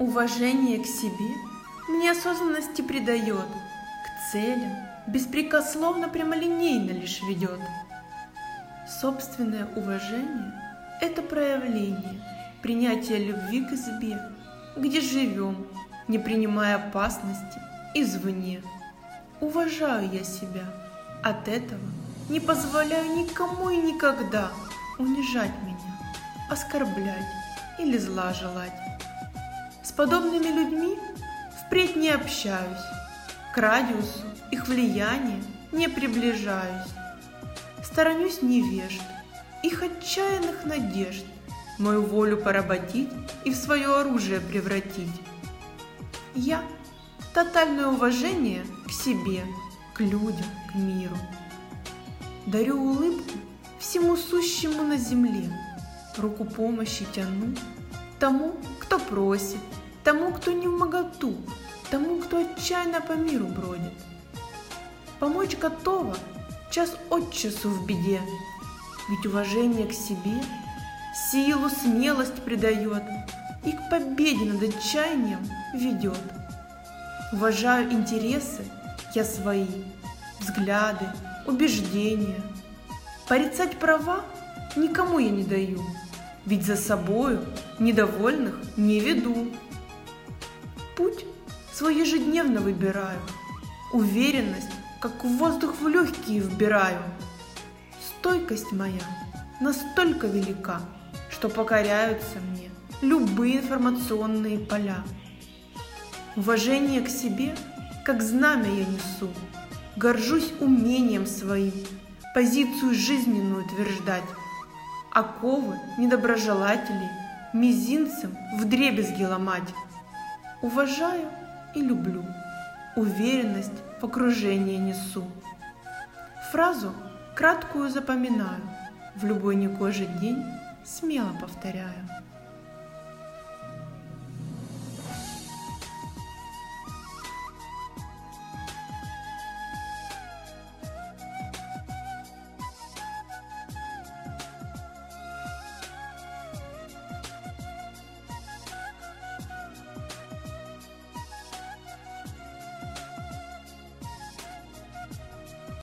Уважение к себе мне осознанности придает, к целям беспрекословно прямолинейно лишь ведет. Собственное уважение – это проявление принятия любви к избе, где живем, не принимая опасности извне. Уважаю я себя, от этого не позволяю никому и никогда унижать меня, оскорблять или зла желать. Подобными людьми впредь не общаюсь, к радиусу их влияния не приближаюсь. Сторонюсь невежд, их отчаянных надежд, мою волю поработить и в свое оружие превратить. Я – тотальное уважение к себе, к людям, к миру. Дарю улыбку всему сущему на земле, руку помощи тяну тому, кто просит, тому, кто не в моготу, тому, кто отчаянно по миру бродит. Помочь готова час от часу в беде, ведь уважение к себе силу, смелость придает и к победе над отчаянием ведет. Уважаю интересы я свои, взгляды, убеждения. Порицать права никому я не даю, ведь за собою недовольных не веду. Путь свой ежедневно выбираю, уверенность, как воздух в легкие вбираю. Стойкость моя настолько велика, что покоряются мне любые информационные поля. Уважение к себе, как знамя я несу, горжусь умением своим, позицию жизненную утверждать, оковы недоброжелателей мизинцем в дребезги ломать. Уважаю и люблю, уверенность в окружении несу. Фразу краткую запоминаю, в любой негожий день смело повторяю.